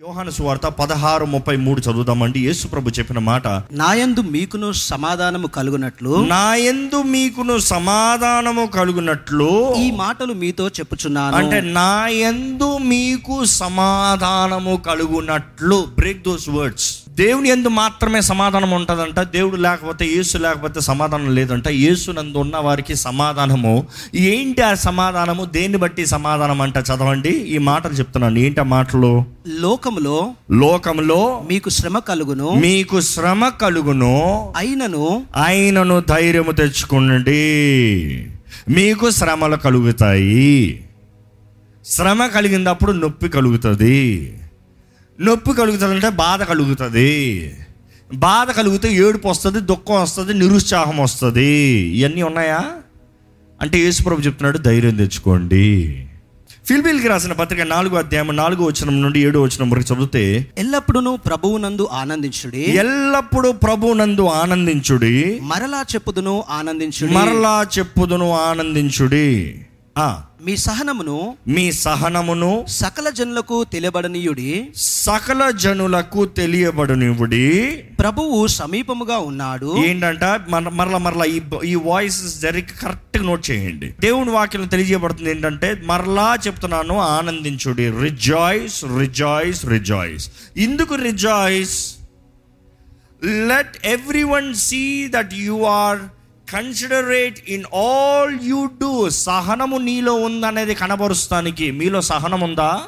యోహాను సువార్త పదహారు ముప్పై మూడు చదువుదామండి. యేసు ప్రభు చెప్పిన మాట నాయందు మీకును సమాధానము కలుగునట్లు నా యందు మీకును సమాధానము కలుగునట్లు ఈ మాటలు మీతో చెప్పుచున్నాను. అంటే నా యందు మీకు సమాధానము కలుగునట్లు బ్రేక్ దోస్ వర్డ్స్ దేవుని యందు మాత్రమే సమాధానం ఉంటుందంట దేవుడు లేకపోతే యేసు లేకపోతే సమాధానం లేదంట. యేసు నందు ఉన్న వారికి సమాధానము. ఏంటి ఆ సమాధానము? దేన్ని బట్టి సమాధానం అంట చదవండి. ఈ మాటలు చెప్తున్నాను. ఏంటి ఆ మాటలు? లోకములో లోకంలో మీకు శ్రమ కలుగును. మీకు శ్రమ కలుగును. అయినను ఆయనను ధైర్యము తెచ్చుకోండి మీకు శ్రమలు కలుగుతాయి. శ్రమ కలిగినప్పుడు నొప్పి కలుగుతుంది. నొప్పి కలుగుతుందంటే బాధ కలుగుతుంది. బాధ కలిగితే ఏడుపు వస్తుంది దుఃఖం వస్తుంది నిరుత్సాహం వస్తుంది. ఇవన్నీ ఉన్నాయా? అంటే యేసుప్రభు చెప్తున్నాడు ధైర్యం తెచ్చుకోండి. ఫిల్బిల్కి రాసిన పత్రిక నాలుగో అధ్యాయం నాలుగో వచనం నుండి ఏడో వచనం వరకు చదివితే ఎల్లప్పుడూ ప్రభువునందు ఆనందించుడి. ఎల్లప్పుడూ ప్రభునందు ఆనందించుడి. మరలా చెప్పుదును ఆనందించుడి. మరలా చెప్పుదును ఆనందించుడి. మీ సహనమును మీ సహనమును సకల జనులకు తెలియబడనీయుడి. సకల జనులకు తెలియబడునివుడి. ప్రభువు సమీపముగా ఉన్నాడు. ఏంటంట? మరల మరల ఈ ఈ వాయిస్ జరిగి కరెక్ట్గా నోట్ చేయండి. దేవుని వాక్యం తెలియజేయబడుతుంది ఏంటంటే మరలా చెప్తున్నాను ఆనందించుడి. రిజాయిస్ రిజాయిస్ రిజాయిస్ ఇందుకు rejoice let everyone see that you are considerate in all you do సహనము నీలో ఉందనేది కనబరుస్తానికి మీలో సహనం ఉందా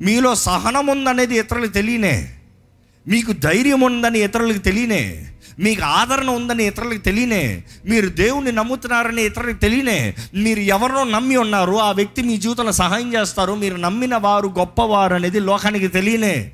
మీలో సహనం ఉందనేది ఇతరులకు తెలియనే. మీకు ధైర్యం ఉందని ఇతరులకు తెలియనే. మీకు ఆదరణ ఉందని ఇతరులకు తెలియనే. మీరు దేవుణ్ణి నమ్ముతున్నారని ఇతరులకు తెలియనే. మీరు ఎవరినో నమ్మి ఉన్నారు ఆ వ్యక్తి మీ జీవితంలో సహాయం చేస్తారు మీరు నమ్మిన వారు గొప్పవారు అనేది లోకానికి తెలియనే.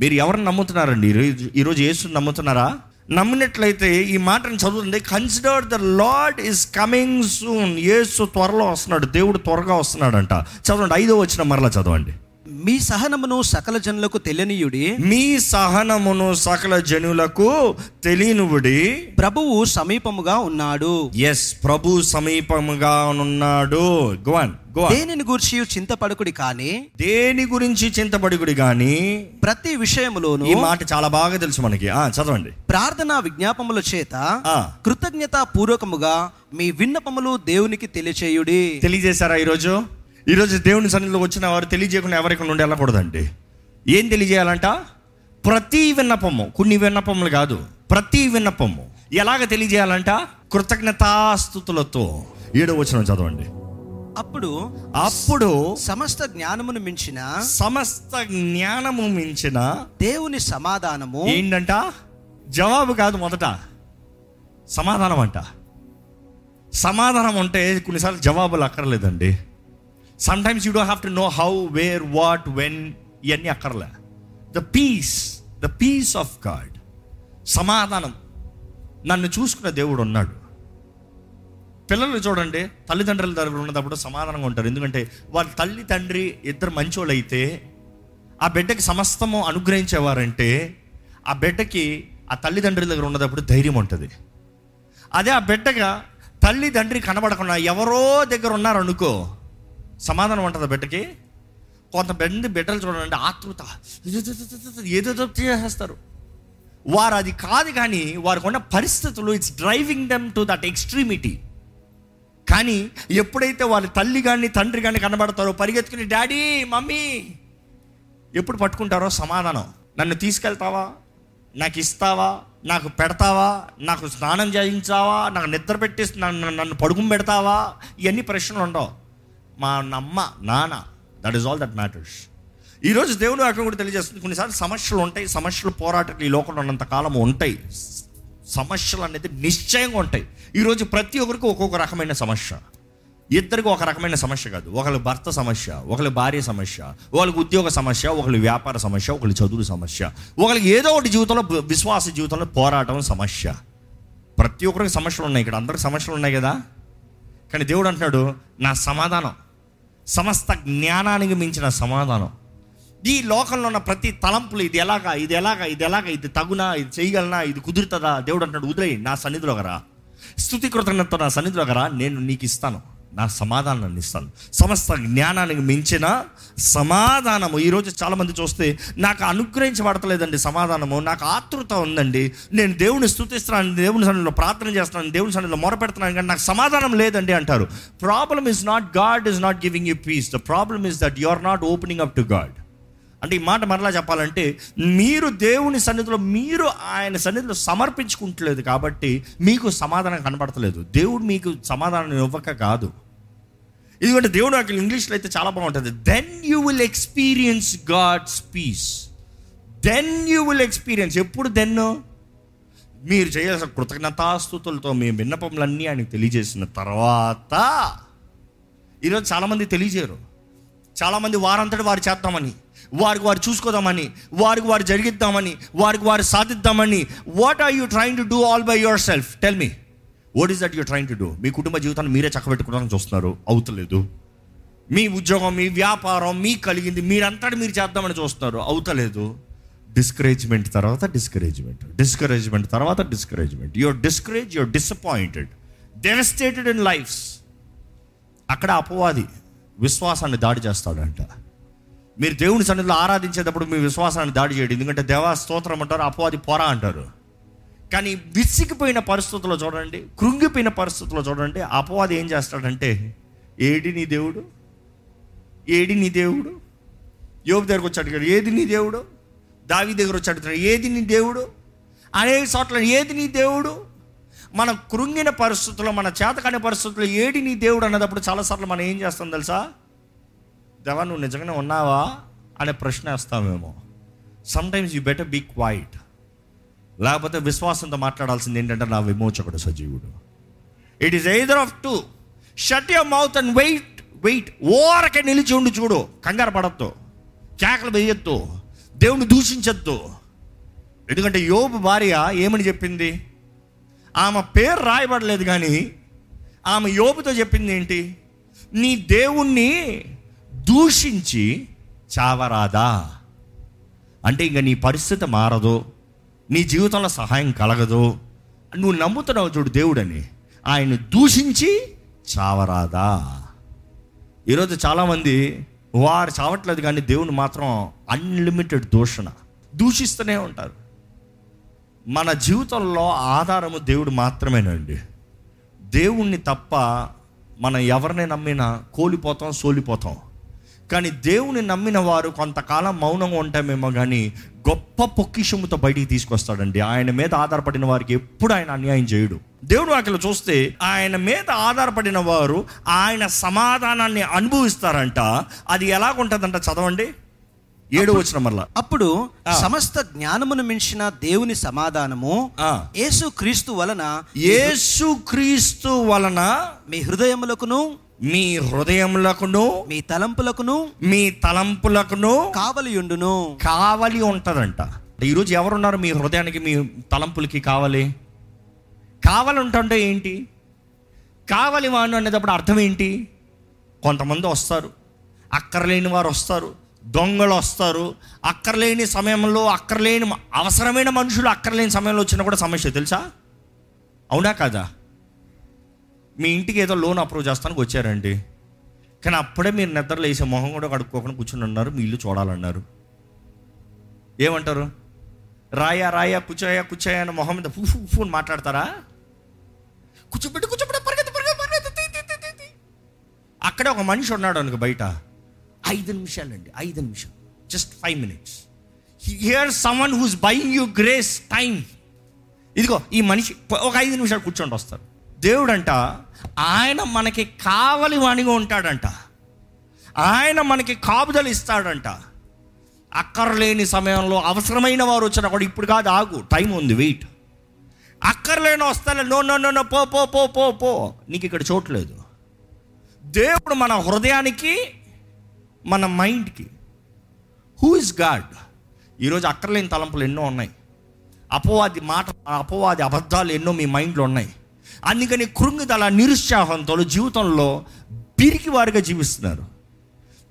మీరు ఎవరిని నమ్ముతున్నారండి? ఈరోజు ఈరోజు ఏసుని నమ్ముతున్నారా? నమ్మినట్లయితే ఈ మాటను చదువుతుంది consider the lord is coming soon Yesu త్వరలో వస్తున్నాడు దేవుడు త్వరగా వస్తున్నాడంట. చదవండి ఐదో వచ్చిన మరలా చదవండి. మీ సహనమును సకల జనులకు తెలియనీయుడి మీ సహనమును సకల జనులకు తెలియనువుడి. ప్రభువు సమీపముగా ఉన్నాడు. ఎస్ ప్రభు సమీపముగా ఉన్నాడు. గోవన్ దేనిని గూర్చి చింతపడకుడి కానీ దేని గురించి చింతపడిగుడి గాని? ప్రతి విషయములోను ఈ మాట చాలా బాగా తెలుసు మనకి. ఆ చదవండి. ప్రార్థన విజ్ఞాపముల చేత. కృతజ్ఞత పూర్వకముగా మీ విన్నపములు దేవునికి తెలియచేయుడి. తెలియజేశారా ఈరోజు? ఈరోజు దేవుని సన్నిధిలో వచ్చిన వారు తెలియజేయకుండా ఎవరికి నుండి వెళ్ళకూడదండి. ఏం తెలియజేయాలంట? ప్రతి విన్నపము కొన్ని విన్నపములు కాదు ప్రతి విన్నపము. ఎలాగ తెలియజేయాలంట? కృతజ్ఞతాస్థుతులతో ఏడో వచనం చదవండి. అప్పుడు అప్పుడు సమస్త జ్ఞానమును మించిన సమస్త జ్ఞానము మించిన దేవుని సమాధానము ఏంటంట? జవాబు కాదు మొదట. సమాధానం అంట సమాధానం అంటే కొన్నిసార్లు జవాబులు అక్కర్లేదండి. Sometimes you don't have to know how where what when ఇవన్నీ అక్కర్లే. The peace the peace of God సమాధానం. నన్ను చూసుకున్న దేవుడు ఉన్నాడు. పిల్లలు చూడండి తల్లిదండ్రుల దగ్గర ఉన్నప్పుడు సమాధానంగా ఉంటారు. ఎందుకంటే వాళ్ళ తల్లి తండ్రి ఇద్దరు మంచోళ్ళు అయితే ఆ బిడ్డకి సమస్తము అనుగ్రహించేవారంటే ఆ బిడ్డకి ఆ తల్లిదండ్రుల దగ్గర ఉన్నప్పుడు ధైర్యం ఉంటుంది. అదే ఆ బిడ్డగా తల్లిదండ్రి కనబడకుండా ఎవరో దగ్గర ఉన్నారనుకో సమాధానం ఉంటుంది బిడ్డకి. కొంతమంది బిడ్డలు చూడండి ఆతృత ఏదేదో చేసేస్తారు. వారు అది కాదు కానీ వారికి ఉన్న పరిస్థితులు it's driving them to that extremity కానీ ఎప్పుడైతే వాళ్ళ తల్లి కానీ తండ్రి కానీ కనబడతారో పరిగెత్తుకుని డాడీ మమ్మీ! ఎప్పుడు పట్టుకుంటారో సమాధానం. నన్ను తీసుకెళ్తావా? నాకు ఇస్తావా? నాకు పెడతావా? నాకు స్నానం చేయించావా? నాకు నిద్ర పెట్టి నన్ను నన్ను పడుకుని పెడతావా? ఇవన్నీ ప్రశ్నలు ఉండవు. మా నమ్మ నాన్న that is all that matters ఈరోజు దేవుడు అక్కడ కూడా తెలియజేస్తుంది. కొన్నిసార్లు సమస్యలు ఉంటాయి సమస్యలు పోరాటాలు ఈ లోకంలో ఉన్నంత కాలం ఉంటాయి. సమస్యలు అనేది నిశ్చయంగా ఉంటాయి. ఈరోజు ప్రతి ఒక్కరికి ఒక్కొక్క రకమైన సమస్య. ఇద్దరికి ఒక రకమైన సమస్య కాదు. ఒకళ్ళ భర్త సమస్య ఒకళ్ళ భార్య సమస్య ఒకళ్ళకి ఉద్యోగ సమస్య ఒకళ్ళ వ్యాపార సమస్య ఒకళ్ళ చదువు సమస్య. ఒకళ్ళకి ఏదో ఒకటి జీవితంలో విశ్వాస జీవితంలో పోరాటం సమస్య. ప్రతి ఒక్కరికి సమస్యలు ఉన్నాయి. ఇక్కడ అందరికి సమస్యలు ఉన్నాయి కదా? కానీ దేవుడు అంటున్నాడు నా సమాధానం సమస్త జ్ఞానానికి మించిన సమాధానం. ఈ లోకంలో ఉన్న ప్రతి తలంపులు ఇది ఎలాగా ఇది ఎలాగా ఇది ఎలాగా ఇది తగునా ఇది చేయగలనా ఇది కుదురుతుందా? దేవుడు అంటున్నాడు ఉదయ్ నా సన్నిధిలో రా స్థుతి కృతజ్ఞత నా సన్నిధిలో రా నేను నీకు ఇస్తాను. నా సమాధానాన్ని ఇస్తాను. సమస్త జ్ఞానానికి మించిన సమాధానము. ఈరోజు చాలామంది చూస్తే నాకు అనుగ్రహించబడతలేదండి సమాధానము. నాకు ఆతృత ఉందండి. నేను దేవుని స్థుతిస్తున్నాను దేవుని సన్నిధిలో ప్రార్థన చేస్తున్నాను దేవుని సన్నిధిలో మొరపెడుతున్నాను కానీ నాకు సమాధానం లేదండి అంటారు. Problem is not God is not giving you peace the problem is that you are not opening up to God అంటే ఈ మాట మరలా చెప్పాలంటే మీరు దేవుని సన్నిధిలో మీరు ఆయన సన్నిధిలో సమర్పించుకుంటలేదు కాబట్టి మీకు సమాధానం కనబడతలేదు. దేవుడు మీకు సమాధానం ఇవ్వక కాదు. ఎందుకంటే దేవుడు అక్కడ ఇంగ్లీష్లో అయితే చాలా బాగుంటుంది. Then you will experience God's peace then you will experience ఎప్పుడు దెన్ మీరు చేయాల్సిన కృతజ్ఞతాస్థుతులతో మీ విన్నపములన్నీ ఆయనకు తెలియజేసిన తర్వాత. ఈరోజు చాలామంది తెలియజేయరు. చాలామంది వారంతటి వారు చేద్దామని వారికి వారు చూసుకోదామని వారికి వారు జరిగిద్దామని వారికి వారు సాధిద్దామని. What are you trying to do all by yourself tell me what is that you trying to do మీ కుటుంబ జీవితాన్ని మీరే చక్కబెట్టుకోవడానికి చూస్తున్నారు. అవుతలేదు. మీ ఉద్యోగం మీ వ్యాపారం మీకు కలిగింది మీరంతటి మీరు చేద్దామని చూస్తున్నారు. అవుతలేదు. డిస్కరేజ్మెంట్ తర్వాత డిస్కరేజ్మెంట్ డిస్కరేజ్మెంట్ తర్వాత discouragement your discourage your disappointed devastated in lives అక్కడ అపవాది విశ్వాసాన్ని దాడి చేస్తాడంట. మీరు దేవుని సన్నిధిలో ఆరాధించేటప్పుడు మీ విశ్వాసాన్ని దాడి చేయడు. ఎందుకంటే దేవా స్తోత్రం అంటారు అపవాది పోరా అంటారు. కానీ విసిగిపోయిన పరిస్థితుల్లో చూడండి కృంగిపోయిన పరిస్థితుల్లో చూడండి అపవాది ఏం చేస్తాడంటే ఏడి నీ దేవుడు? ఏడి నీ దేవుడు? యోగు దగ్గరకు వచ్చి కదా ఏది నీ దేవుడు? దావి దగ్గర వచ్చి అడుగుతున్నాడు ఏది నీ దేవుడు? అనేక చోట్ల ఏది నీ దేవుడు? మన కృంగిన పరిస్థితుల్లో మన చేతకాని పరిస్థితుల్లో ఏడి నీ దేవుడు? అన్నదప్పుడు చాలాసార్లు మనం ఏం చేస్తాం తెలుసా? దేవా నువ్వు నిజంగానే ఉన్నావా? అనే ప్రశ్న వేస్తామేమో. Sometimes you better be quiet లేకపోతే విశ్వాసంతో మాట్లాడాల్సింది ఏంటంటే నా విమోచకుడు సజీవుడు. It is either of two shut your mouth and wait wait ఓరకే నిలిచి ఉండి చూడు. కంగారు పడద్దు. కేకలు వేయొద్దు. దేవుని దూషించొద్దు. ఎందుకంటే యోబు భార్య ఏమని చెప్పింది? ఆమె పేరు రాయబడలేదు కానీ ఆమె యోబుతో చెప్పింది ఏంటి? నీ దేవుణ్ణి దూషించి చావరాదా? అంటే ఇంకా నీ పరిస్థితి మారదు. నీ జీవితంలో సహాయం కలగదు. నువ్వు నమ్ముతున్నావు చూడు దేవుడని. ఆయన దూషించి చావరాదా. ఈరోజు చాలామంది వారు చావట్లేదు కానీ దేవుని మాత్రం అన్లిమిటెడ్ దూషణ. దూషిస్తూనే ఉంటారు. మన జీవితంలో ఆధారము దేవుడు మాత్రమేనండి. దేవుణ్ణి తప్ప మనం ఎవరిని నమ్మినా కోలిపోతాం సోలిపోతాం. కానీ దేవుని నమ్మిన వారు కొంతకాలం మౌనంగా ఉంటామేమో కానీ గొప్ప పొక్కిషముతో బయటికి తీసుకొస్తాడండి. ఆయన మీద ఆధారపడిన వారికి ఎప్పుడు ఆయన అన్యాయం చేయడు. దేవుడు వాటిలో చూస్తే ఆయన మీద ఆధారపడిన వారు ఆయన సమాధానాన్ని అనుభవిస్తారంట. అది ఎలాగుంటుందంట చదవండి? ఏడు వచ్చిన మరలా. అప్పుడు. సమస్త జ్ఞానమును మించిన దేవుని సమాధానము. యేసు క్రీస్తు వలన యేసు క్రీస్తు వలన మీ హృదయములకును మీ హృదయములకును మీ తలంపులకును మీ తలంపులకును కావలియుండును. కావలి ఉంటుందంట. ఈరోజు ఎవరున్నారు మీ హృదయానికి మీ తలంపులకి కావాలి? కావాలి ఉంటుంటే ఏంటి? కావాలి వాడు అనేటప్పుడు అర్థం ఏంటి? కొంతమంది వస్తారు అక్కర్లేని వారు వస్తారు దొంగలు వస్తారు అక్కర్లేని సమయంలో అక్కర్లేని అవసరమైన మనుషులు అక్కర్లేని సమయంలో వచ్చినా కూడా సమస్య తెలుసా? అవునా కాదా? మీ ఇంటికి ఏదో లోన్ అప్రూవ్ చేస్తానికి వచ్చారండి. కానీ అప్పుడే మీరు నిద్రలు వేసే మొహం కూడా కడుక్కోకుండా కూర్చుని ఉన్నారు మీ ఇల్లు చూడాలన్నారు. ఏమంటారు? రాయా రాయా కూర్చోయా కూర్చోయా అని మొహం మీద ఫూ ఫోన్ అని మాట్లాడతారా? కూర్చోబెట్టి కూర్చోబెట్టి పరిగెత్తి పరిగెత్తి పరిగెత్తి అక్కడే ఒక మనిషి ఉన్నాడు అనుకో బయట. ఐదు నిమిషాలండి ఐదు నిమిషాలు just five minutes here someone who's buying you grace time ఇదిగో ఈ మనిషి ఒక ఐదు నిమిషాలు కూర్చొని వస్తారు. దేవుడంట ఆయన మనకి కావలి వాణిగా ఉంటాడంట. ఆయన మనకి కాపుదలు ఇస్తాడంట. అక్కర్లేని సమయంలో అవసరమైన వారు వచ్చినా కూడా ఇప్పుడు కాదు ఆగు టైం ఉంది వెయిట్. అక్కర్లేని వస్తాలే నో నో నో నో పో పో పో పో పో. నీకు ఇక్కడ చోట్లేదు దేవుడు మన హృదయానికి మన మైండ్కి హూ ఇస్ గాడ్ ఈరోజు అక్కర్లేని తలంపులు ఎన్నో ఉన్నాయి. అపవాది మాట అపవాది అబద్ధాలు ఎన్నో మీ మైండ్లో ఉన్నాయి. అందుకని కృంగిదల నిరుత్సాహంతో జీవితంలో పిరికి వారిగా జీవిస్తున్నారు.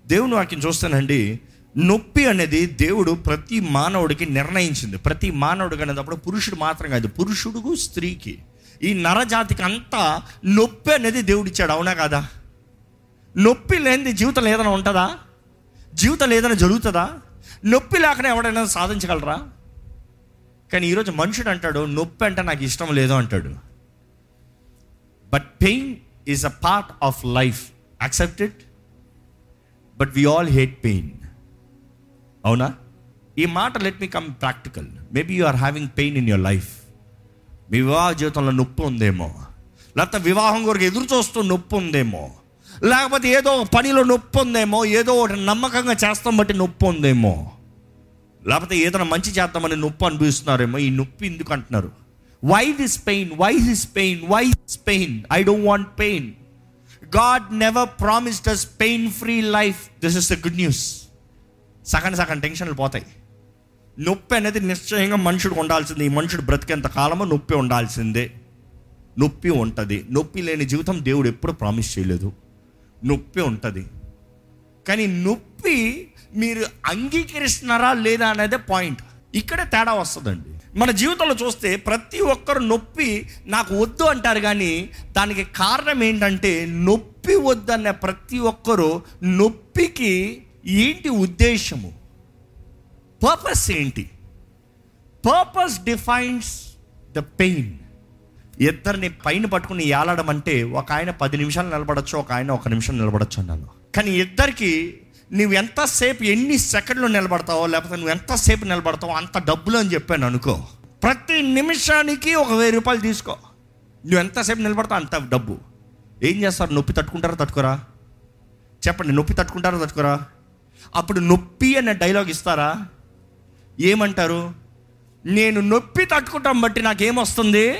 దేవుని వాక్యం చూస్తానండి నొప్పి అనేది దేవుడు ప్రతి మానవుడికి నిర్ణయించింది. ప్రతి మానవుడికి అనేటప్పుడు పురుషుడు మాత్రం కాదు పురుషుడుకు స్త్రీకి. ఈ నరజాతికి అంతా నొప్పి అనేది దేవుడిచ్చాడు అవునా కదా? నొప్పి లేనిది జీవితంలో ఏదైనా ఉంటుందా? జీవితంలో ఏదైనా జరుగుతుందా? నొప్పి లేకుండా ఎవడైనా సాధించగలరా? కానీ ఈరోజు మనుషుడు అంటాడు నొప్పి అంటే నాకు ఇష్టం లేదు అంటాడు. But pain is a part of life accepted but we all hate pain అవునా? ఈ మాట let me come practical maybe you are having pain in your life మీ వివాహ జీవితంలో నొప్పి ఉందేమో. లేకపోతే వివాహం కొరకు ఎదురు చూస్తూ నొప్పి ఉందేమో. లేకపోతే ఏదో పనిలో నొప్పి ఉందేమో. ఏదో ఒకటి నమ్మకంగా చేస్తాం బట్టి నొప్పి ఉందేమో. లేకపోతే ఏదైనా మంచి చేద్దామని నొప్పి అనిపిస్తున్నారేమో ఈ నొప్పి ఎందుకు అంటున్నారు? Why this pain why this pain why this pain I don't want pain God never promised us pain free life this is the good news సగం సగం టెన్షన్లు పోతాయి. నొప్పి అనేది నిశ్చయంగా మనుషుడు ఉండాల్సింది. ఈ మనుషుడు బ్రతికేంత కాలమో నొప్పి ఉండాల్సిందే. నొప్పి ఉంటుంది. నొప్పి లేని జీవితం దేవుడు ఎప్పుడు ప్రామిస్ చేయలేదు. నొప్పి ఉంటుంది. కానీ నొప్పి మీరు అంగీకరిస్తున్నారా లేదా అనేది పాయింట్ ఇక్కడే తేడా వస్తుందండి. మన జీవితంలో చూస్తే ప్రతి ఒక్కరు నొప్పి నాకు వద్దు అంటారు కానీ దానికి కారణం ఏంటంటే నొప్పి వద్దన్న ప్రతి ఒక్కరు నొప్పికి ఏంటి ఉద్దేశము? పర్పస్ ఏంటి? పర్పస్ డిఫైన్స్ ద పెయిన్ ఇద్దరిని పైన పట్టుకుని ఏలాడడం అంటే ఒక ఆయన పది నిమిషాలు నిలబడచ్చు ఒక ఆయన ఒక నిమిషం నిలబడచ్చు అన్నాను. కానీ ఇద్దరికి నువ్వు ఎంతసేపు ఎన్ని సెకండ్లు నిలబడతావో లేకపోతే నువ్వు ఎంతసేపు నిలబడతావో అంత డబ్బులు అని చెప్పాను అనుకో. ప్రతి నిమిషానికి ఒక వెయ్యి రూపాయలు తీసుకో. నువ్వు ఎంతసేపు నిలబడతావు అంత డబ్బు. ఏం చేస్తారు? నొప్పి తట్టుకుంటారా? తట్టుకోరా? చెప్పండి నొప్పి తట్టుకుంటారా? తట్టుకోరా? అప్పుడు నొప్పి అనే డైలాగ్ ఇస్తారా? ఏమంటారు? నేను నొప్పి తట్టుకుంటాం బట్టి నాకేమొస్తుంది?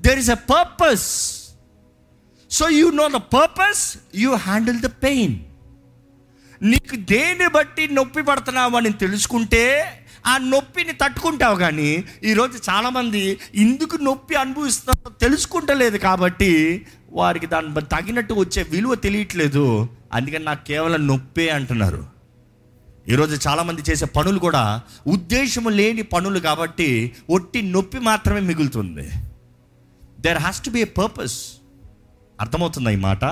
There is a purpose so you know the purpose you handle the pain నీకు దేన్ని బట్టి నొప్పి పడుతున్నావు అని తెలుసుకుంటే ఆ నొప్పిని తట్టుకుంటావు కానీ ఈరోజు చాలామంది ఎందుకు నొప్పి అనుభవిస్తున్నారో తెలుసుకుంటలేదు కాబట్టి వారికి దాని తగినట్టు వచ్చే విలువ తెలియట్లేదు. అందుకని నాకు కేవలం నొప్పే అంటున్నారు. ఈరోజు చాలామంది చేసే పనులు కూడా ఉద్దేశము లేని పనులు కాబట్టి ఒట్టి నొప్పి మాత్రమే మిగులుతుంది. There has to be a purpose అర్థమవుతుందా ఈ మాట?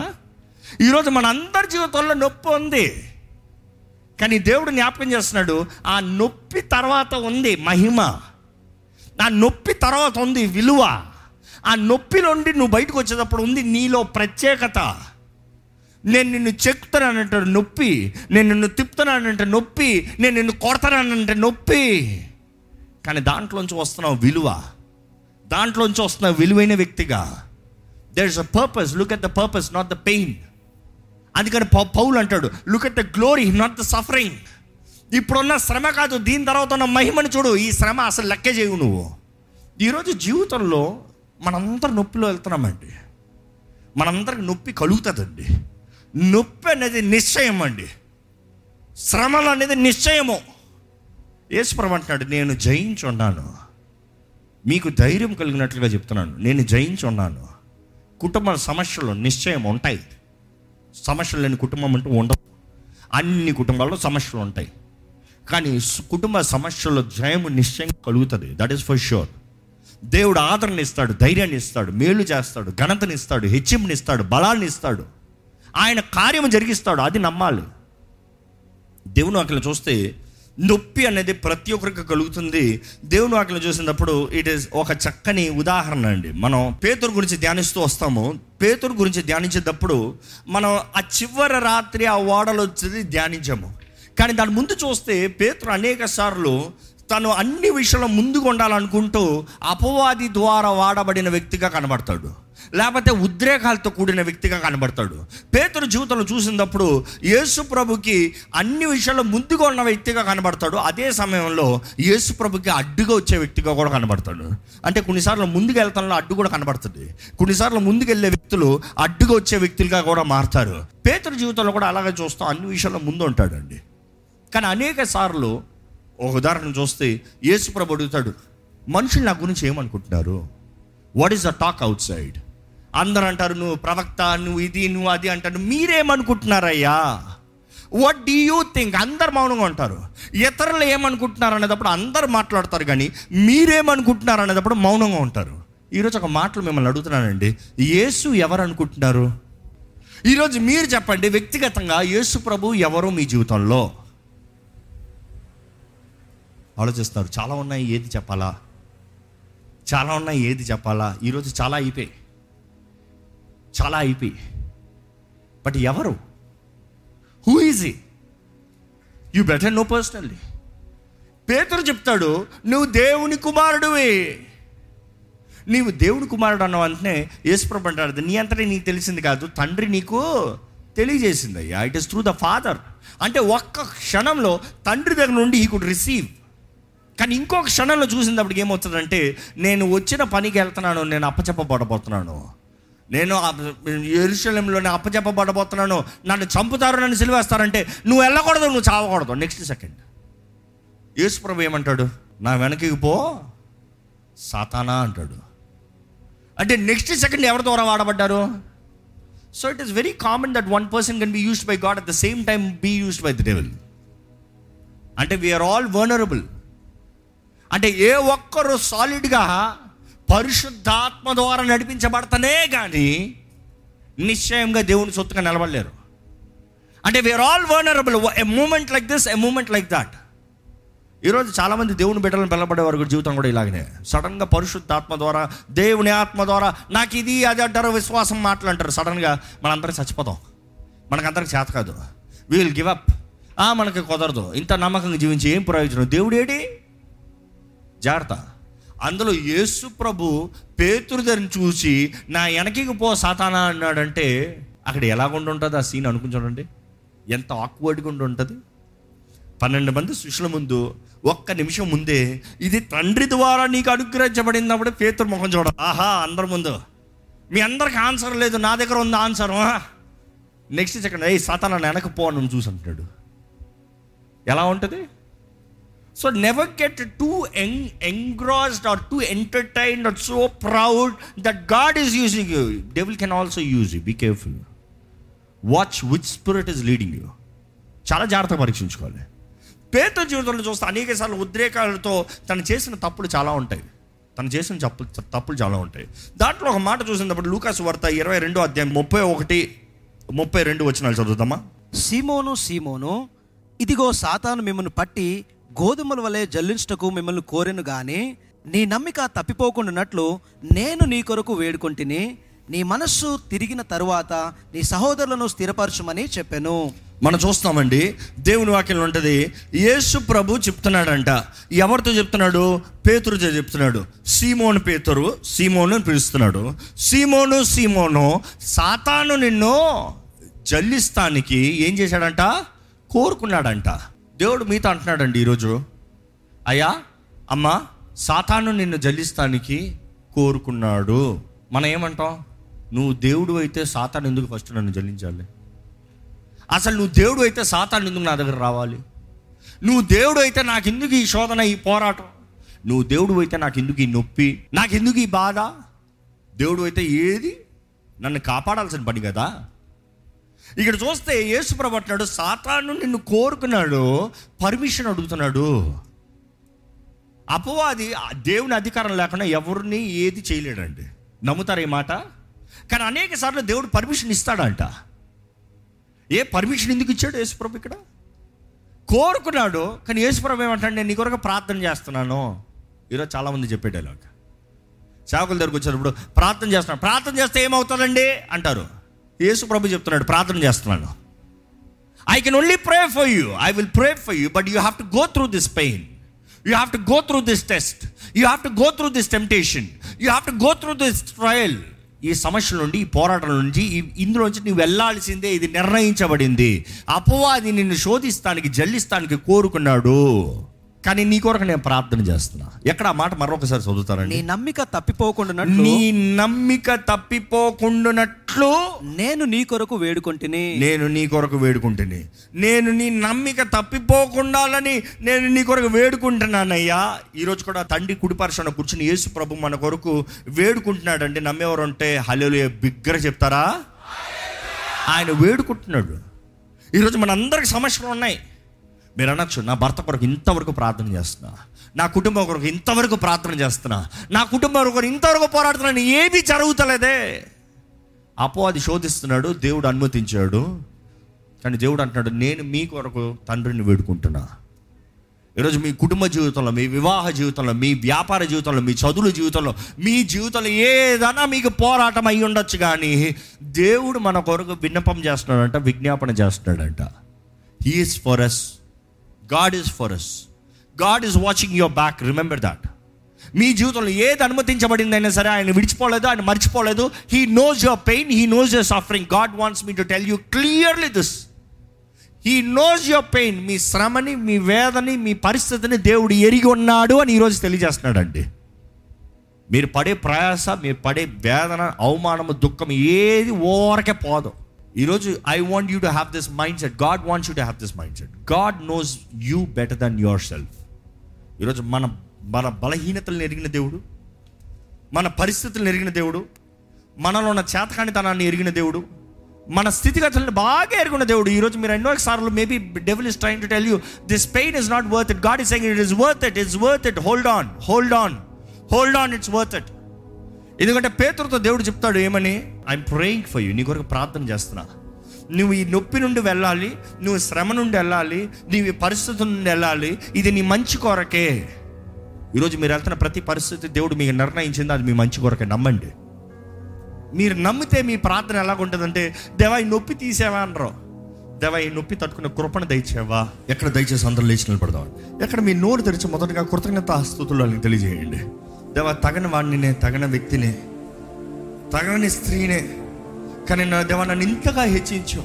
ఈరోజు మన అందరి జీవితంలో నొప్పి ఉంది. కానీ దేవుడు జ్ఞాపకం చేస్తున్నాడు ఆ నొప్పి తర్వాత ఉంది మహిమ. ఆ నొప్పి తర్వాత ఉంది విలువ. ఆ నొప్పి నుండి నువ్వు బయటకు వచ్చేటప్పుడు ఉంది నీలో ప్రత్యేకత. నేను నిన్ను చెక్కుతానంటే నొప్పి నేను నిన్ను తిప్పుతానంటే నొప్పి నేను నిన్ను కొడతానంటే నొప్పి. కానీ దాంట్లోంచి వస్తున్నావు విలువ. దాంట్లోంచి వస్తున్నావు విలువైన వ్యక్తిగా. There is a purpose look at the purpose not the pain అందుకని పౌ- పౌలు అంటాడు look at the glory not the suffering ఇప్పుడున్న శ్రమ కాదు దీని తర్వాత ఉన్న మహిమను చూడు ఈ శ్రమ అసలు లెక్కే చేయవు నువ్వు. ఈరోజు జీవితంలో మనందరం నొప్పిలో వెళ్తున్నామండి. మనందరికి నొప్పి కలుగుతుందండి. నొప్పి అనేది నిశ్చయం అండి. శ్రమలు అనేది నిశ్చయము. యేసుప్రభు అంటున్నాడు నేను జయించున్నాను మీకు ధైర్యం కలిగినట్లుగా చెప్తున్నాను. నేను జయించున్నాను కుటుంబ సమస్యలు నిశ్చయం ఉంటాయి. సమస్యలు లేని కుటుంబం అంటూ ఉండవు. అన్ని కుటుంబాల్లో సమస్యలు ఉంటాయి. కానీ కుటుంబ సమస్యల్లో జయము నిశ్చయం కలుగుతుంది. దట్ ఈస్ ఫర్ షూర్ దేవుడు ఆదరణ ఇస్తాడు ధైర్యాన్ని ఇస్తాడు మేలు చేస్తాడు ఘనతని ఇస్తాడు హెచ్చింపుని ఇస్తాడు బలాన్ని ఇస్తాడు. ఆయన కార్యము జరిగిస్తాడు అది నమ్మాలి. దేవుని అక్కడ చూస్తే నొప్పి అనేది ప్రతి ఒక్కరికి కలుగుతుంది. దేవుని వాక్యం చూసినప్పుడు ఇట్ ఈస్ ఒక చక్కని ఉదాహరణ అండి. మనం పేతురు గురించి ధ్యానిస్తూ వస్తాము. పేతురు గురించి ధ్యానించేటప్పుడు మనం ఆ చివరి రాత్రి ఆ ఓడలో వచ్చేది ధ్యానించాము. కానీ దాని ముందు చూస్తే పేతురు అనేక సార్లు తను అన్ని విషయాలు ముందుకు ఉండాలనుకుంటూ అపవాది ద్వారా వాడబడిన వ్యక్తిగా కనబడతాడు. లేకపోతే ఉద్రేకాలతో కూడిన వ్యక్తిగా కనబడతాడు. పేతురు జీవితంలో చూసినప్పుడు యేసు ప్రభుకి అన్ని విషయాల్లో ముందుగా ఉన్న వ్యక్తిగా కనబడతాడు. అదే సమయంలో యేసు ప్రభుకి అడ్డుగా వచ్చే వ్యక్తిగా కూడా కనబడతాడు. అంటే కొన్నిసార్లు ముందుకు వెళ్తాలో అడ్డు కూడా కనబడుతుంది. కొన్నిసార్లు ముందుకు వెళ్ళే వ్యక్తులు అడ్డుగా వచ్చే వ్యక్తులుగా కూడా మారుతారు. పేతురు జీవితంలో కూడా అలాగే చూస్తాం. అన్ని విషయాల్లో ముందు ఉంటాడండి. కానీ అనేక సార్లు ఒక ఉదాహరణ చూస్తే యేసు ప్రభు అడుగుతాడు మనుషులు నా గురించి ఏమనుకుంటున్నారు? What is the talk outside అందరు అంటారు నువ్వు ప్రవక్త నువ్వు ఇది నువ్వు అది అంటారు. మీరేమనుకుంటున్నారయ్యా? వాట్ డూ యూ థింక్ అందరు మౌనంగా ఉంటారు. ఇతరులు ఏమనుకుంటున్నారు అనేటప్పుడు అందరు మాట్లాడతారు కానీ మీరేమనుకుంటున్నారు అనేటప్పుడు మౌనంగా ఉంటారు. ఈరోజు ఒక మాటలు మిమ్మల్ని అడుగుతున్నానండి. యేసు ఎవరు అనుకుంటున్నారు ఈరోజు మీరు చెప్పండి వ్యక్తిగతంగా యేసు ప్రభు ఎవరు మీ జీవితంలో? ఆలోచిస్తారు చాలా ఉన్నాయి ఏది చెప్పాలా? చాలా ఉన్నాయి ఏది చెప్పాలా? ఈరోజు చాలా అయిపోయి చాలా అయిపోయి. బట్ ఎవరు? హూ ఈజ్ ఈ you better know personally Peturu చెప్తాడు నువ్వు దేవుని కుమారుడువే. నీవు దేవుని కుమారుడు అన్న వెంటనే యేసుప్రభు అంటాడు నీ అంతటి నీకు తెలిసింది కాదు. తండ్రి నీకు తెలియజేసింది అయ్యా it is through the father అంటే ఒక్క క్షణంలో తండ్రి దగ్గర నుండి ఈ కుడ్ రిసీవ్ కానీ ఇంకొక క్షణంలో చూసినప్పుడు ఏమవుతుందంటే నేను వచ్చిన పనికి వెళ్తున్నాను నేను అప్పచెప్పబడబోతున్నాను. నేను ఎరుశలంలోనే అప్పచెప్పబడబోతున్నాను నన్ను చంపుతారు నన్ను సిలివేస్తారంటే నువ్వు వెళ్ళకూడదు నువ్వు చావకూడదు. నెక్స్ట్ సెకండ్ యేసుప్రభు ఏమంటాడు? నా వెనకకి పో సాతానా అంటాడు. అంటే నెక్స్ట్ సెకండ్ ఎవరి ద్వారా వాడబడ్డారు? So it is very common that one person can be used by God at the same time be used by the devil అంటే వీఆర్ ఆల్ వర్నరబుల్ అంటే ఏ ఒక్కరు సాలిడ్గా పరిశుద్ధాత్మ ద్వారా నడిపించబడతనే కానీ నిశ్చయంగా దేవుని సొత్తుగా నిలబడలేరు. అంటే we are all vulnerable a moment like this a moment like that ఈరోజు చాలామంది దేవుని బిడ్డలను పిల్లబడే వారి జీవితం కూడా ఇలాగనే. సడన్గా పరిశుద్ధాత్మ ద్వారా దేవుని ఆత్మ ద్వారా నాకు ఇది అది అంటారు విశ్వాసం మాటలు అంటారు. సడన్గా మనందరం చచ్చిపోతాం. మనకందరికి చేత కాదు. వీల్ గివ్ అప్ మనకి కుదరదు. ఇంత నమ్మకంగా జీవించి ఏం ప్రయోజనం? దేవుడు ఏడి జాగ్రత్త. అందులో యేసు ప్రభు పేతురు దారిని చూసి నా వెనకకి పో సాతానా అన్నాడంటే అక్కడ ఎలాగుండుంటుంది ఆ సీన్ అనుకుని చూడండి. ఎంత ఆక్వర్డ్గా ఉండి ఉంటుంది. పన్నెండు మంది శిష్యుల ముందు ఒక్క నిమిషం ముందే ఇది తండ్రి ద్వారా నీకు అనుగ్రహించబడినప్పుడు పేతురు ముఖం చూడ ఆహా అందరి ముందు. మీ అందరికి ఆన్సర్ లేదు. నా దగ్గర ఉంది ఆన్సర్ నెక్స్ట్ సెకండ్ ఏ సాతానా వెనక పోను అని చూసి అంటున్నాడు. ఎలా ఉంటుంది? So never get too ఎంగ్ engrossed or too entertained or so proud that God is using you devil can also use you be careful watch which spirit is leading you చాలా జాగ్రత్తగా పరీక్షించుకోవాలి. పేద జీవితంలో చూస్తే అనేక సార్లు ఉద్రేకాలతో తను చేసిన తప్పులు చాలా ఉంటాయి. తను చేసిన తప్పులు తప్పులు చాలా ఉంటాయి. దాంట్లో ఒక మాట చూసినప్పుడు లూకాస్ వార్త ఇరవై రెండో అధ్యాయం ముప్పై ఒకటి ముప్పై రెండు వచ్చినాలు చదువుతామా సీమోను సీమోను ఇదిగో సాతాను మిమ్మల్ని పట్టి గోధుమల వలె జల్లించుటకు మిమ్మల్ని కోరెను గాని నీ నమ్మిక తప్పిపోకుండానట్లు నేను నీ కొరకు వేడుకొంటిని నీ మనస్సు తిరిగిన తరువాత నీ సహోదరులను స్థిరపరచమని చెప్పాను. మనం చూస్తామండి దేవుని వాక్యం ఉంటుంది యేసు ప్రభు చెప్తున్నాడంట. ఎవరితో చెప్తున్నాడు? పేతురుతో చెప్తున్నాడు. సీమోను పేతురు సీమోను అని పిలుస్తున్నాడు. సీమోను సీమోను సాతాను నిన్ను జల్లిస్తానికి ఏం చేశాడంట? కోరుకున్నాడంట. దేవుడు మీతో అంటున్నాడండి ఈరోజు. అయ్యా అమ్మా సాతాను నిన్ను జల్లిస్తానికి కోరుకున్నాడు. మనం ఏమంటాం? నువ్వు దేవుడు అయితే సాతాను ఎందుకు ఫస్ట్ నన్ను జల్లించాలి? అసలు నువ్వు దేవుడు అయితే సాతాను ఎందుకు నా దగ్గర రావాలి? నువ్వు దేవుడు అయితే నాకు ఎందుకు ఈ శోధన ఈ పోరాటం? నువ్వు దేవుడు అయితే నాకు ఎందుకు ఈ నొప్పి? నాకు ఎందుకు ఈ బాధ? దేవుడు అయితే ఏది? నన్ను కాపాడాల్సిన పని కదా? ఇక్కడ చూస్తే యేసుప్రభు అంటున్నాడు సాతాను నిన్ను కోరుకున్నాడు పర్మిషన్ అడుగుతున్నాడు. అపవాది దేవుని అధికారం లేకుండా ఎవరిని ఏది చేయలేడండి. నమ్ముతారు ఈ మాట? కానీ అనేక సార్లు దేవుడు పర్మిషన్ ఇస్తాడంట. ఏ పర్మిషన్ ఎందుకు ఇచ్చాడు యేసుప్రభు ఇక్కడ? కోరుకున్నాడు కానీ యేసుప్రభు ఏమంటాడు నేను నీ కొరకు ప్రార్థన చేస్తున్నాను. ఈరోజు చాలామంది చెప్పేటలాగా సేవకుల దగ్గరకు వచ్చినప్పుడు ప్రార్థన చేస్తున్నాను. ప్రార్థన చేస్తే ఏమవుతుందండి? అంటారు. యేసు ప్రభు చెప్తున్నాడు ప్రార్థన చేస్తున్నాను I can only pray for you I will pray for you but you have to go through this pain you have to go through this test you have to go through this temptation you have to go through this trial ఈ సమస్యల నుండి ఈ పోరాటం నుంచి ఈ ఇందులోంచి నువ్వు వెళ్ళాల్సిందే ఇది నిర్ణయించబడింది. అపవాది నిన్ను శోధిస్తానికి జల్లిస్తానికి కోరుకున్నాడు. కానీ నీ కొరకు నేను ప్రార్థన చేస్తున్నా. ఎక్కడ ఆ మాట మరొకసారి చదువుతారండి? నీ నమ్మిక తప్పిపోకుండానట్లు నీ నమ్మిక తప్పిపోకుండానట్లు నేను నీ కొరకు వేడుకొంటిని. నేను నీ కొరకు వేడుకుంటుని. నేను నీ నమ్మిక తప్పిపోకుండాలని నేను నీ కొరకు వేడుకుంటున్నానయ్యా. ఈరోజు కూడా తండ్రి కుడిపరచన కూర్చుని యేసు ప్రభు మన కొరకు వేడుకుంటున్నాడండి. నమ్మేవారు ఉంటే హలో బిగ్గర చెప్తారా? ఆయన వేడుకుంటున్నాడు. ఈరోజు మన అందరికి సమస్యలు ఉన్నాయి. మీరు అనొచ్చు నా భర్త కొరకు ఇంతవరకు ప్రార్థన చేస్తున్నా. నా కుటుంబం కొరకు ఇంతవరకు ప్రార్థన చేస్తున్నా. నా కుటుంబం కొరకు ఇంతవరకు పోరాడుతున్నాను ఏమీ జరుగుతలేదే. అది శోధిస్తున్నాడు దేవుడు అనుమతించాడు. కానీ దేవుడు అంటున్నాడు నేను మీ కొరకు తండ్రిని వేడుకుంటున్నా. ఈరోజు మీ కుటుంబ జీవితంలో మీ వివాహ జీవితంలో మీ వ్యాపార జీవితంలో మీ చదువుల జీవితంలో మీ జీవితంలో ఏదైనా మీకు పోరాటం అయి ఉండొచ్చు కానీ దేవుడు మన కొరకు విన్నపం చేస్తున్నాడంట విజ్ఞాపన చేస్తున్నాడంట. He is for us God is for us God is watching your back remember that మీ జీవితంలో ఏది అనుమతించబడిందైనా సరే ఆయన విడిచిపోలేదు ఆయన మర్చిపోలేదు. He knows your pain he knows your suffering God wants me to tell you clearly this he knows your pain మీ శ్రమని మీ వేదని మీ పరిస్థితిని దేవుడు ఎరిగి ఉన్నాడు అని ఈరోజు తెలియజేస్తున్నాడండి. మీరు పడే ప్రయాస మీరు పడే వేదన అవమానము దుఃఖం ఏది ఓరకే పోదు. ఈరోజు I want you to have this mindset God wants you to have this mindset God knows you better than yourself ఈరోజు మన మన బలహీనతలను ఎరిగిన దేవుడు మన పరిస్థితులను ఎరిగిన దేవుడు మనలో ఉన్న చేతకానితనాన్ని ఎరిగిన దేవుడు మన స్థితిగతులను బాగా ఎరుగున్న దేవుడు. ఈరోజు మీరు ఎన్నో సార్లు maybe devil is trying to tell you this pain is not worth it God is saying it is worth it is worth it hold on hold on hold on it's worth it ఎందుకంటే పేతురుతో దేవుడు చెప్తాడు ఏమని? I'm praying for you నీ కొరకు ప్రార్థన చేస్తున్నా. నువ్వు ఈ నొప్పి నుండి వెళ్ళాలి నువ్వు శ్రమ నుండి వెళ్ళాలి నీవు ఈ నుండి వెళ్ళాలి. ఇది నీ మంచి కొరకే. ఈరోజు మీరు వెళ్తున్న ప్రతి పరిస్థితి దేవుడు మీకు నిర్ణయించింది అది మీ మంచి కొరకే. నమ్మండి. మీరు నమ్మితే మీ ప్రార్థన ఎలాగుంటుందంటే దేవా ఈ నొప్పి తీసేవా అనరు. దేవా ఈ నొప్పి తట్టుకున్న కృపణ దయచేవా ఎక్కడ దయచేసి అందరూ లేచి నిలబడదాం ఎక్కడ మీ నోరు తెరిచి మొదటగా కృతజ్ఞత స్థుతులు వాళ్ళకి తెలియజేయండి. దేవా తగని వాడిని తగన వ్యక్తినే. తగని స్త్రీనే. కానీ నా దేవా నన్ను ఇంతగా హెచ్చించు.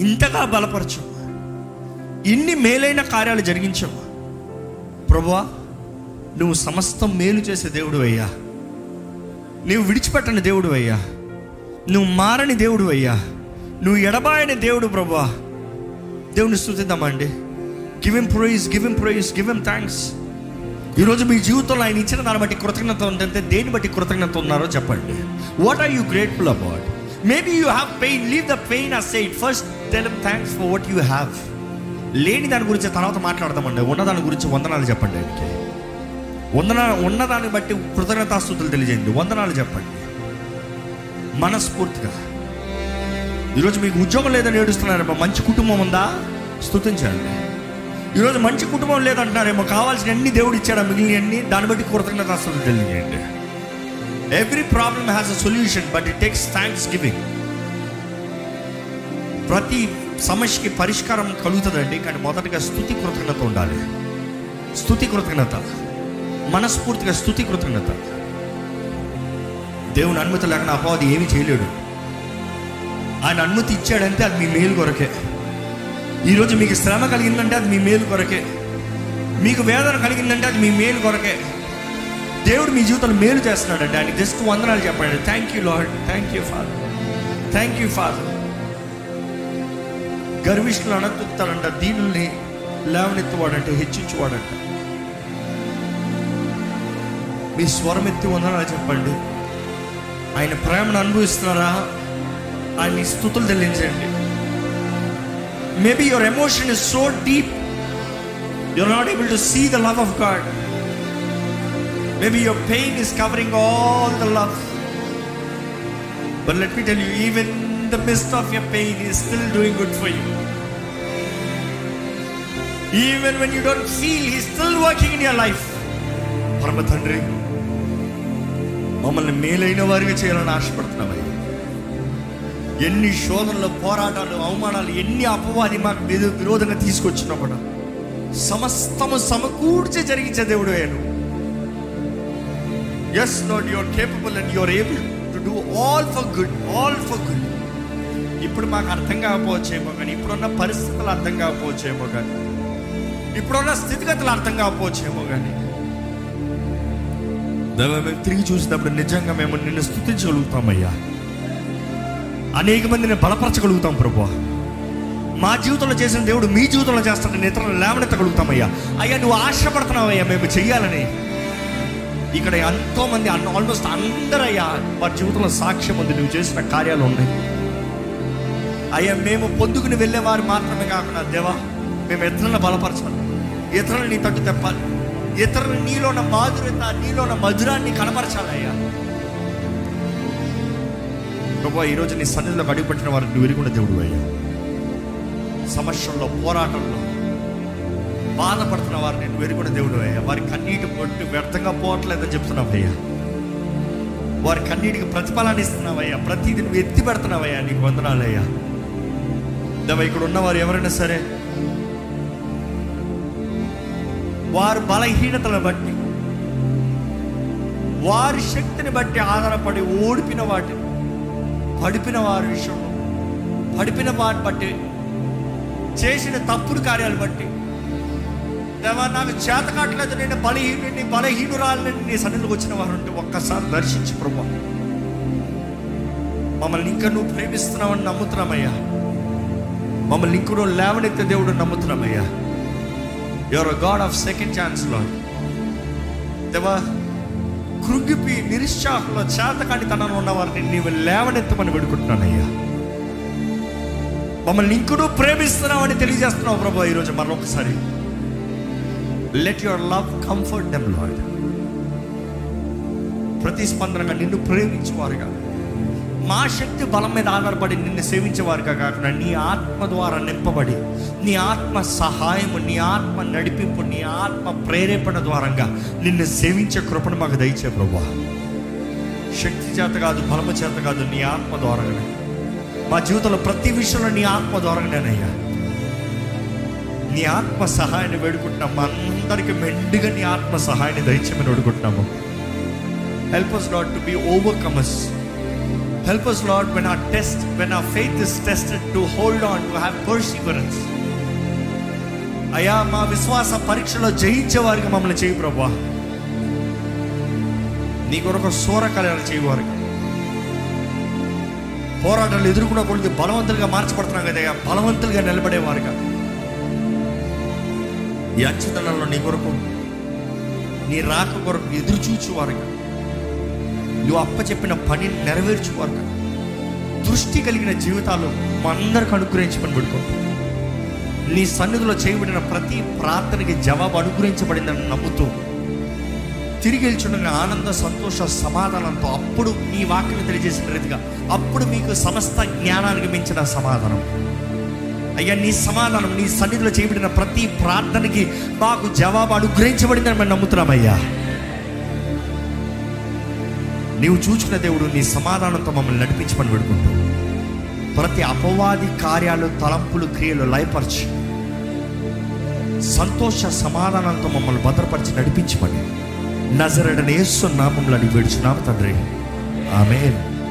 ఇంతగా బలపరచు. ఇన్ని మేలైన కార్యాలు జరిగించవు ప్రభువా నువ్వు సమస్తం మేలు చేసే దేవుడు అయ్యా. నువ్వు విడిచిపెట్టని దేవుడు అయ్యా. నువ్వు మారని దేవుడు అయ్యా. నువ్వు ఎడబాయని దేవుడు ప్రభువా. దేవుని స్థుతిద్దామండి. Give him praise give him praise give him thanks ఈరోజు మీ జీవితంలో ఆయన ఇచ్చిన దాన్ని బట్టి కృతజ్ఞత ఉందంటే దేని బట్టి కృతజ్ఞత ఉన్నారో చెప్పండి. What are you grateful about maybe you have pain leave the pain aside first tell thanks for what you have లేని దాని గురించి తర్వాత మాట్లాడదామండి. ఉన్నదాని గురించి వందనాలు చెప్పండి ఆయనకి. వందన ఉన్నదాన్ని బట్టి కృతజ్ఞతాస్తుతులు తెలియజేయండి. వందనాలు చెప్పండి. మనస్ఫూర్తిగా. ఈరోజు మీకు ఉద్యోగం లేదని ఏడుస్తున్నారమ్మా మంచి కుటుంబం ఉందా? స్థుతించండి ఈరోజు మంచి కుటుంబం లేదంటున్నారేమో. కావాల్సిన అన్ని దేవుడు ఇచ్చాడా? మిగిలిన అన్ని దాన్ని బట్టి కృతజ్ఞతాస్తుతులు తెలియజేయండి every problem has a solution but it takes thanksgiving ప్రతి సమస్యకి పరిష్కారం కలుగుతుందండి కానీ మొదటగా స్థుతి కృతజ్ఞత ఉండాలి. స్థుతి కృతజ్ఞత. మనస్ఫూర్తిగా స్థుతి కృతజ్ఞత. దేవుని అనుమతి లేకుండా అపవాది ఏమీ చేయలేడు. ఆయన అనుమతి ఇచ్చాడంటే అది మీ మేలు కొరకే. ఈరోజు మీకు శ్రమ కలిగిందంటే అది మీ మేలు కొరకే. మీకు వేదన కలిగిందంటే అది మీ మేలు కొరకే. దేవుడు మీ జీవితంలో మేలు చేస్తున్నాడండి ఆయన జస్ట్ వందనాలు చెప్పండి. Thank you lord thank you father thank you father గర్విష్ఠులు అణతుతారంట దీనుల్ని లేవనెత్తువాడంట హెచ్చించువాడంట. మీ స్వరం ఎత్తి వందనాలు చెప్పండి. ఆయన ప్రేమను అనుభవిస్తున్నారా? ఆయన స్థుతులు తెలియజేయండి maybe your emotion is so deep you're not able to see the love of God maybe your pain is covering all the love but let me tell you even the mist of your pain is still doing good for you even when you don't feel he still working in your life పరమ తండ్రి మమ్మల్ని మేలైన వారిగా చేయాలని ఆశపడుతున్నామయ్యా. ఎన్ని శోధనలు పోరాటాలు అవమానాలు ఎన్ని అపవాది మాకు విరోధంగా తీసుకొచ్చినా కూడా సమస్తము సమకూర్చి జరిగించే దేవుడు నేను is not your capable and your able to do all for good all for good ఇప్పుడు మాకు అర్థం కాకపోవచ్చేమో కానీ ఇప్పుడున్న పరిస్థితులు అర్థం కాకపోవచ్చేమో కానీ ఇప్పుడున్న స్థితిగతులు అర్థం కాకపోవచ్చేమో కానీ దైవ మేము తిరిగి చూసినప్పుడు నిజంగా మేము నిన్ను స్థుతించగలుగుతామయ్యా. అనేక మందిని బలపరచగలుగుతాం ప్రభు మా జీవితంలో చేసిన దేవుడు మీ జీవితంలో చేస్తాడని ఇతరులను లేవనెత్తగలుగుతామయ్యా. అయ్యా నువ్వు ఆశపడుతున్నావయ్యా మేము చెయ్యాలని. ఇక్కడ ఎంతో మంది ఆల్మోస్ట్ అందరయ్యా వారి జీవితంలో సాక్ష్యం ఉంది నువ్వు చేసిన కార్యాలు ఉన్నాయి. అయ్యా మేము పొందుకుని వెళ్ళేవారు మాత్రమే కాకుండా దేవా మేము ఇతరులను బలపరచాలి. ఇతరులను నీ తట్టు తెప్పాలి. ఇతరులు నీలో ఉన్న మాధుర్యత నీలో ఉన్న మధురాన్ని కనపరచాలి అయ్యా. ప్రభు ఈరోజు నీ సన్నిధిలో అడుగుపెట్టిన వారిని నువ్వు దేవుడు అయ్యా. సమస్యల్లో పోరాటంలో బాధపడుతున్న వారిని నువ్వు ఎరుగున్న దేవుడు అయ్యా. వారి కన్నీటి పొట్టు వ్యర్థంగా పోవట్లేదని చెప్తున్నావయ్యా వారి కన్నీటికి ప్రతిఫలాన్ని ఇస్తున్నావయ్యా ప్రతిదీ నువ్వు ఎత్తి పెడుతున్నావయ్యా నీకు వందనాలయ్యా దేవ ఇక్కడ ఉన్నవారు ఎవరైనా సరే వారి బలహీనతలను బట్టి వారి శక్తిని బట్టి ఆధారపడి ఓడిపిన వాటిని పడిపిన వారి విషయంలో పడిపిన వారిని బట్టి చేసిన తప్పుడు కార్యాలు బట్టి. దేవా నాకు చేత కావట్లేదు నేను బలహీనుడిని బలహీనురాలని నీ సన్నిధికి వచ్చిన వారు ఉంటే ఒక్కసారి దర్శించి ప్రభు. మమ్మల్ని ఇంకా నువ్వు ప్రేమిస్తున్నావని నమ్ముతున్నామయ్యా. మమ్మల్ని ఇంకూ లేవనెత్తే దేవుడు నమ్ముతున్నామయ్యా. యువర్ గాడ్ ఆఫ్ సెకండ్ ఛాన్స్లో దేవా కృంగిపి నిరుత్సాహంలో చేతకాని తనను ఉన్నవారిని నీవు లేవనెత్తమని పెడుకుంటున్నానయ్యా మమ్మల్ని ఇంకును ప్రేమిస్తున్నావని తెలియజేస్తున్నావు ప్రభు ఈరోజు మరొకసారి. Let your love comfort them lord ప్రతిస్పందనగా నిన్ను ప్రేమించేవారుగా. మా శక్తి బలం మీద ఆధారపడి నిన్ను సేవించేవారుగా కాకుండా నీ ఆత్మ ద్వారా నింపబడి నీ ఆత్మ సహాయము నీ ఆత్మ నడిపింపు నీ ఆత్మ ప్రేరేపణ ద్వారంగా నిన్ను సేవించే కృపను మాకు దయచే ప్రభు శక్తి చేత కాదు బలము చేత కాదు నీ ఆత్మ ద్వారానే మా జీవితంలో ప్రతి విషయంలో నీ ఆత్మ ద్వారానేనయ్యా నీ ఆత్మ సహాయాన్ని వేడుకుంటున్నాం. మా అందరికి మెండుగా నీ ఆత్మ సహాయాన్ని దయచేమని వేడుకుంటున్నాము. Help us not to be overcomers help us lord when our test when our faith is tested to hold on to have perseverance. అయ్యా మా విశ్వాస పరీక్షలో జయించే వారికి మమ్మల్ని చేయి ప్రభా నీ కొరకు సూరకాలు చేయవారికి. పోరాటాలు ఎదుర్కొనకూడదు బలవంతులుగా మార్చబడుతున్నాం కదా బలవంతులుగా నిలబడేవారుగా. ఈ అంచుతనంలో నీ కొరకు నీ రాక కొరకు ఎదురు చూచేవారుగా నువ్వు అప్పచెప్పిన పనిని నెరవేర్చుకోరు దృష్టి కలిగిన జీవితాలు మనందరికి అందరికి అనుగ్రహించమని పెడుకుంటాం నీ సన్నిధిలో చేయబడిన ప్రతి ప్రార్థనకి జవాబు అనుగ్రహించబడిందని నమ్ముతూ తిరిగి వెళ్చుండని ఆనంద సంతోష సమాధానంతో అప్పుడు నీ వాక్యం తెలియజేసిన రీతిగా అప్పుడు మీకు సమస్త జ్ఞానానికి మించిన సమాధానం. అయ్యా నీ సమాధానం నీ సన్నిధిలో చేయబడిన ప్రతి ప్రార్థనకి మాకు జవాబు అనుగ్రహించబడిందని మేము నమ్ముతున్నామయ్యా నీవు చూచుకున్న దేవుడు నీ సమాధానంతో మమ్మల్ని నడిపించమని పెడుకుంటూ ప్రతి అపవాది కార్యాలు తలంపులు క్రియలు లయపరిచి సంతోష సమాధానంతో మమ్మల్ని భద్రపరిచి నడిపించమని. నజరడని యేసు నామంలో అడిగి వేడుచున్నాము తండ్రి. ఆమె